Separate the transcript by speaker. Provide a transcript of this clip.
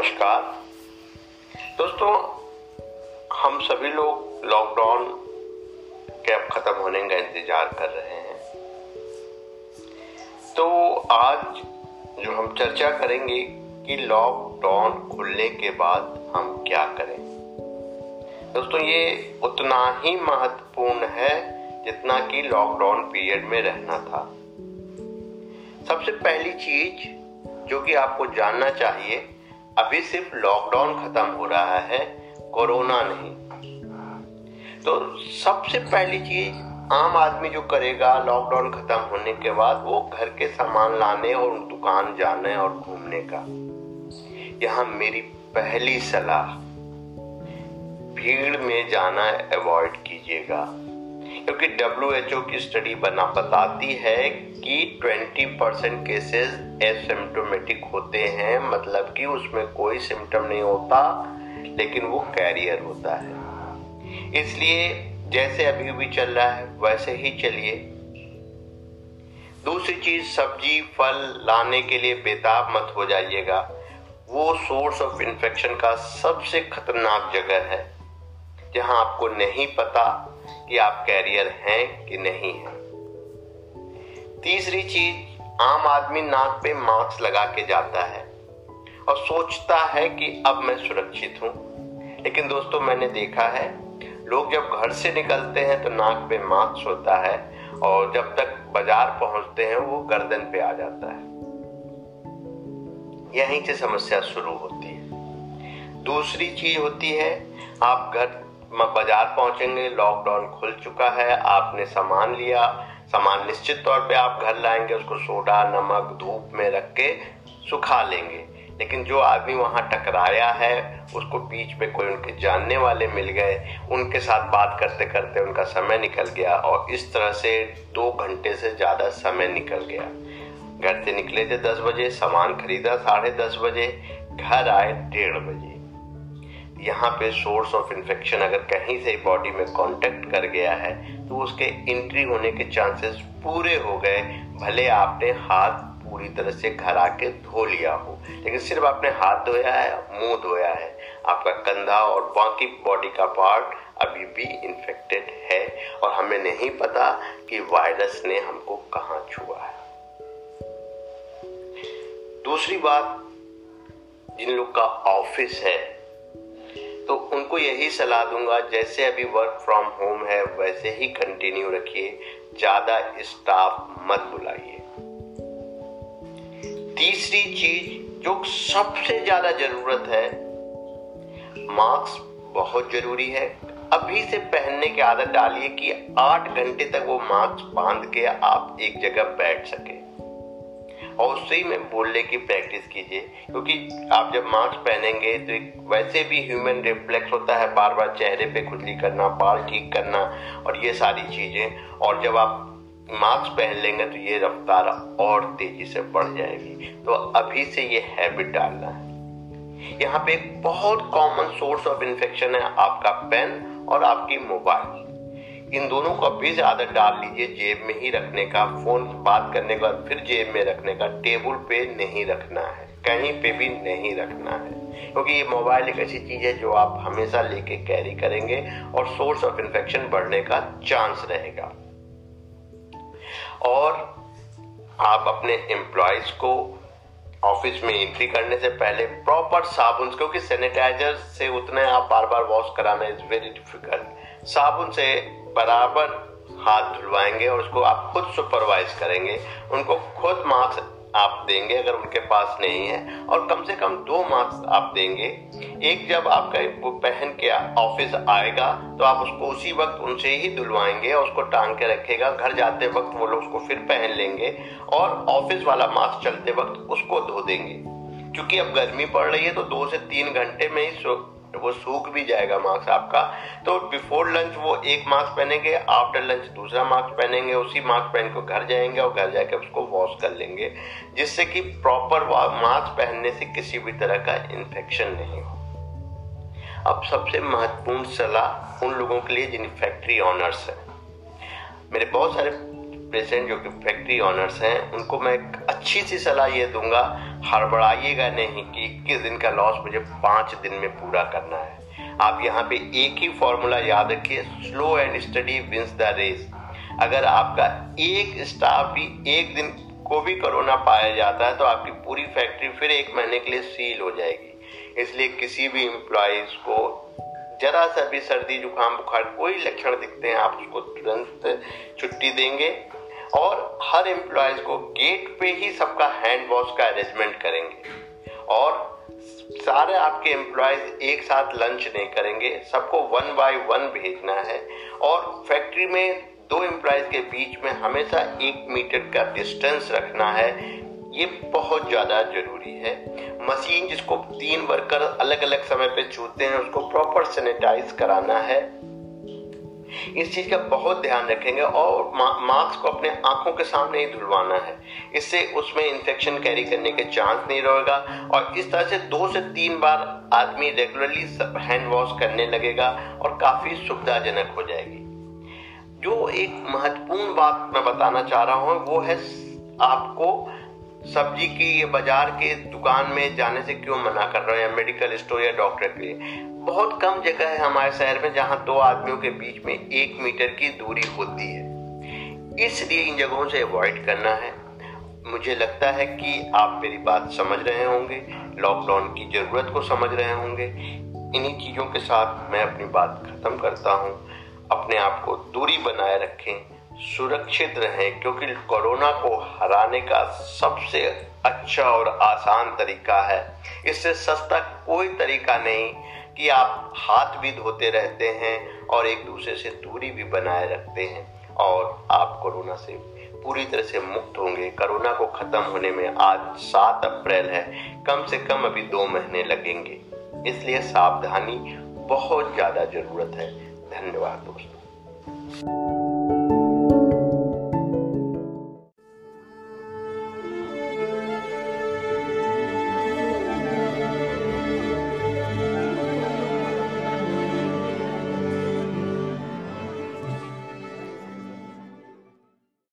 Speaker 1: नमस्कार। दोस्तों, हम सभी लोग लॉकडाउन के अब खत्म होने का इंतज़ार कर रहे हैं। तो आज जो हम चर्चा करेंगे कि लॉकडाउन खुलने के बाद हम क्या करें। दोस्तों, ये उतना ही महत्वपूर्ण है जितना कि लॉकडाउन पीरियड में रहना था। सबसे पहली चीज़ जो कि आपको जानना चाहिए अभी सिर्फ़ लॉकडाउन खत्म हो रहा है, कोरोना नहीं। तो सबसे पहली चीज़, आम आदमी जो करेगा लॉकडाउन खत्म होने के बाद, वो घर के सामान लाने और दुकान जाने और घूमने का। यहाँ मेरी पहली सलाह, भीड़ में जाना अवॉइड कीजिएगा। क्योंकि ओ की स्टडी बना बताती है कि 20 परसेंट केसेस एसिम्टोमेटिक होते हैं मतलब कि उसमें कोई सिम्टम नहीं होता, लेकिन वो कैरियर होता है। इसलिए जैसे अभी भी चल रहा है, वैसे ही चलिए। दूसरी चीज़, सब्ज़ी, फल लाने के लिए बेताब मत हो जाइएगा। वो सोर्स ऑफ़ इन्फेक्शन का सबसे खतरनाक जगह है, जहाँ आपको नहीं पता कि आप कैरियर हैं कि नहीं हैं। तीसरी चीज़, आम आदमी नाक पे मास्क लगा के जाता है और सोचता है कि अब मैं सुरक्षित हूँ। लेकिन दोस्तों, मैंने देखा है, लोग जब घर से निकलते हैं तो नाक पे मास्क होता है और जब तक बाज़ार पहुँचते हैं, वो गर्दन पे आ जाता है। यहीं से समस्या शुरू होती है। दूसरी चीज़ होती है, आप घर बाज़ार पहुँचेंगे लॉकडाउन खुल चुका है, आपने सामान लिया, सामान निश्चित तौर पे आप घर लाएँगे, उसको सोडा, नमक, धूप में रख के सुखा लेंगे। लेकिन जो आदमी वहाँ टकराया है, उसको बीच में कोई उनके जानने वाले मिल गए, उनके साथ बात करते करते उनका समय निकल गया और इस तरह से दो घंटे से ज़्यादा समय निकल गया। घर से निकले थे दस बजे, सामान खरीदा साढ़े दस बजे, घर आए डेढ़ बजे। यहाँ पे सोर्स ऑफ़ इन्फेक्शन अगर कहीं से बॉडी में कांटेक्ट कर गया है तो उसके एंट्री होने के चांसेस पूरे हो गए, भले आपने हाथ पूरी तरह से घर आके धो लिया हो। लेकिन सिर्फ़ आपने हाथ धोया है, मुँह धोया है, आपका कंधा और बाकी बॉडी का पार्ट अभी भी इन्फेक्टेड है, और हमें नहीं पता कि वायरस ने हमको कहा छुआ है। दूसरी बात, जिन लोग का ऑफ़िस है तो उनको यही सलाह दूँगा, जैसे अभी वर्क फ्रॉम होम है, वैसे ही कंटिन्यू रखिए। ज़्यादा स्टाफ मत बुलाइए। तीसरी चीज़ जो सबसे ज़्यादा ज़रूरत है, मास्क बहुत ज़रूरी है। अभी से पहनने की आदत डालिए कि आठ घंटे तक वो मास्क बाँध के आप एक जगह बैठ सके। और उससे ही में बोलने की प्रैक्टिस कीजिए। क्योंकि आप जब मास्क पहनेंगे तो एक वैसे भी ह्यूमन रिफ्लेक्स होता है बार बार चेहरे पे खुजली करना, बाल ठीक करना और ये सारी चीज़ें। और जब आप मास्क पहन लेंगे तो ये रफ्तार और तेज़ी से बढ़ जाएगी। तो अभी से ये हैबिट डालना है। यहाँ पे एक बहुत कॉमन सोर्स ऑफ़ इन्फेक्शन है आपका पेन और आपकी मोबाइल इन दोनों को से आदत डाल लीजिए जेब में ही रखने का, फ़ोन बात करने के बाद फिर जेब में रखने का, टेबल पे नहीं रखना है, कहीं पे भी नहीं रखना है। क्योंकि ये मोबाइल एक ऐसी चीज़ है जो आप हमेशा लेके कैरी करेंगे और सोर्स ऑफ़ इन्फेक्शन बढ़ने का चांस रहेगा। और आप अपने एम्प्लॉयज़ को ऑफ़िस में एंट्री करने से पहले प्रॉपर साबुन, क्योंकि सैनिटाइजर से उतने आप बार बार वॉश कराना इज़ वेरी डिफ़िकल्ट साबुन से बराबर हाथ धुलवाएँगे और उसको आप खुद सुपरवाइज करेंगे। उनको खुद मास्क आप देंगे अगर उनके पास नहीं है और कम से कम दो मास्क आप देंगे। एक जब आपका वो पहन के ऑफ़िस आएगा तो आप उसको उसी वक्त उनसे ही धुलवाएँगे और उसको टांग के रखेगा। घर जाते वक्त वो लोग उसको फिर पहन लेंगे और ऑफ़िस वाला मास्क चलते वक्त उसको धो देंगे। क्योंकि अब गर्मी पड़ रही है तो दो से तीन घंटे में ही वो सूख भी जाएगा मास्क आपका। तो बिफोर लंच वो एक मास्क पहनेंगे आफ्टर लंच दूसरा मास्क पहनेंगे, उसी मास्क पहन को घर जाएँगे और घर जाके उसको वॉश कर लेंगे, जिससे कि प्रॉपर मास्क पहनने से किसी भी तरह का इन्फेक्शन नहीं हो। अब सबसे महत्वपूर्ण सलाह उन लोगों के लिए जिन फैक्ट्री ऑनर्स है। मेरे बहुत सारे पेशेंट जो कि फैक्ट्री ऑनर्स हैं, उनको मैं अच्छी सी सलाह ये दूँगा, हड़बड़ाइएगा नहीं कि इक्कीस दिन का लॉस मुझे पाँच दिन में पूरा करना है। आप यहाँ पे एक ही फॉर्मूला याद रखिए slow and steady wins the race अगर आपका एक स्टाफ भी एक दिन को भी कोरोना पाया जाता है तो आपकी पूरी फैक्ट्री फिर एक महीने के लिए सील हो जाएगी। इसलिए किसी भी इम्प्लॉयज को जरा सा भी सर्दी, जुकाम, बुखार, कोई लक्षण दिखते हैं, आप उसको तुरंत छुट्टी देंगे। और हर एम्प्लॉयज़ को गेट पे ही सबका हैंड वॉश का अरेंजमेंट करेंगे। और सारे आपके एम्प्लॉयज़ एक साथ लंच नहीं करेंगे। सबको वन बाय वन भेजना है। और फैक्ट्री में दो एम्प्लॉयज़ के बीच में हमेशा एक मीटर का डिस्टेंस रखना है। ये बहुत ज़्यादा ज़रूरी है। मशीन जिसको तीन वर्कर अलग अलग समय पे छूते हैं, उसको प्रॉपर सैनिटाइज कराना है। इस चीज़ का बहुत ध्यान रखेंगे और मास्क को अपने आँखों के सामने ही धुलवाना है। इससे उसमें इंफेक्शन कैरी करने के चांस नहीं रहेगा और इस तरह से दो से तीन बार आदमी रेगुलरली हैंड वॉश करने लगेगा और काफ़ी सुविधाजनक हो जाएगी। जो एक महत्वपूर्ण बात मैं बताना चाह रहा हूँ, वो है आपको सब्ज़ी की ये बाज़ार के दुकान में जाने से क्यों मना कर रहे हैं? मेडिकल स्टोर या डॉक्टर के लिए? बहुत कम जगह है हमारे शहर में जहाँ दो आदमियों के बीच में एक मीटर की दूरी होती है। इसलिए इन जगहों से अवॉइड करना है। मुझे लगता है कि आप मेरी बात समझ रहे होंगे लॉकडाउन की ज़रूरत को समझ रहे होंगे। इन्हीं चीज़ों के साथ मैं अपनी बात खत्म करता हूँ। अपने आप को दूरी बनाए रखें। सुरक्षित रहें, क्योंकि कोरोना को हराने का सबसे अच्छा और आसान तरीका है। इससे सस्ता कोई तरीका नहीं कि आप हाथ भी धोते रहते हैं और एक दूसरे से दूरी भी बनाए रखते हैं और आप कोरोना से पूरी तरह से मुक्त होंगे। कोरोना को खत्म होने में आज सात अप्रैल है। कम से कम अभी दो महीने लगेंगे। इसलिए सावधानी बहुत ज़्यादा ज़रूरत है। धन्यवाद दोस्तों।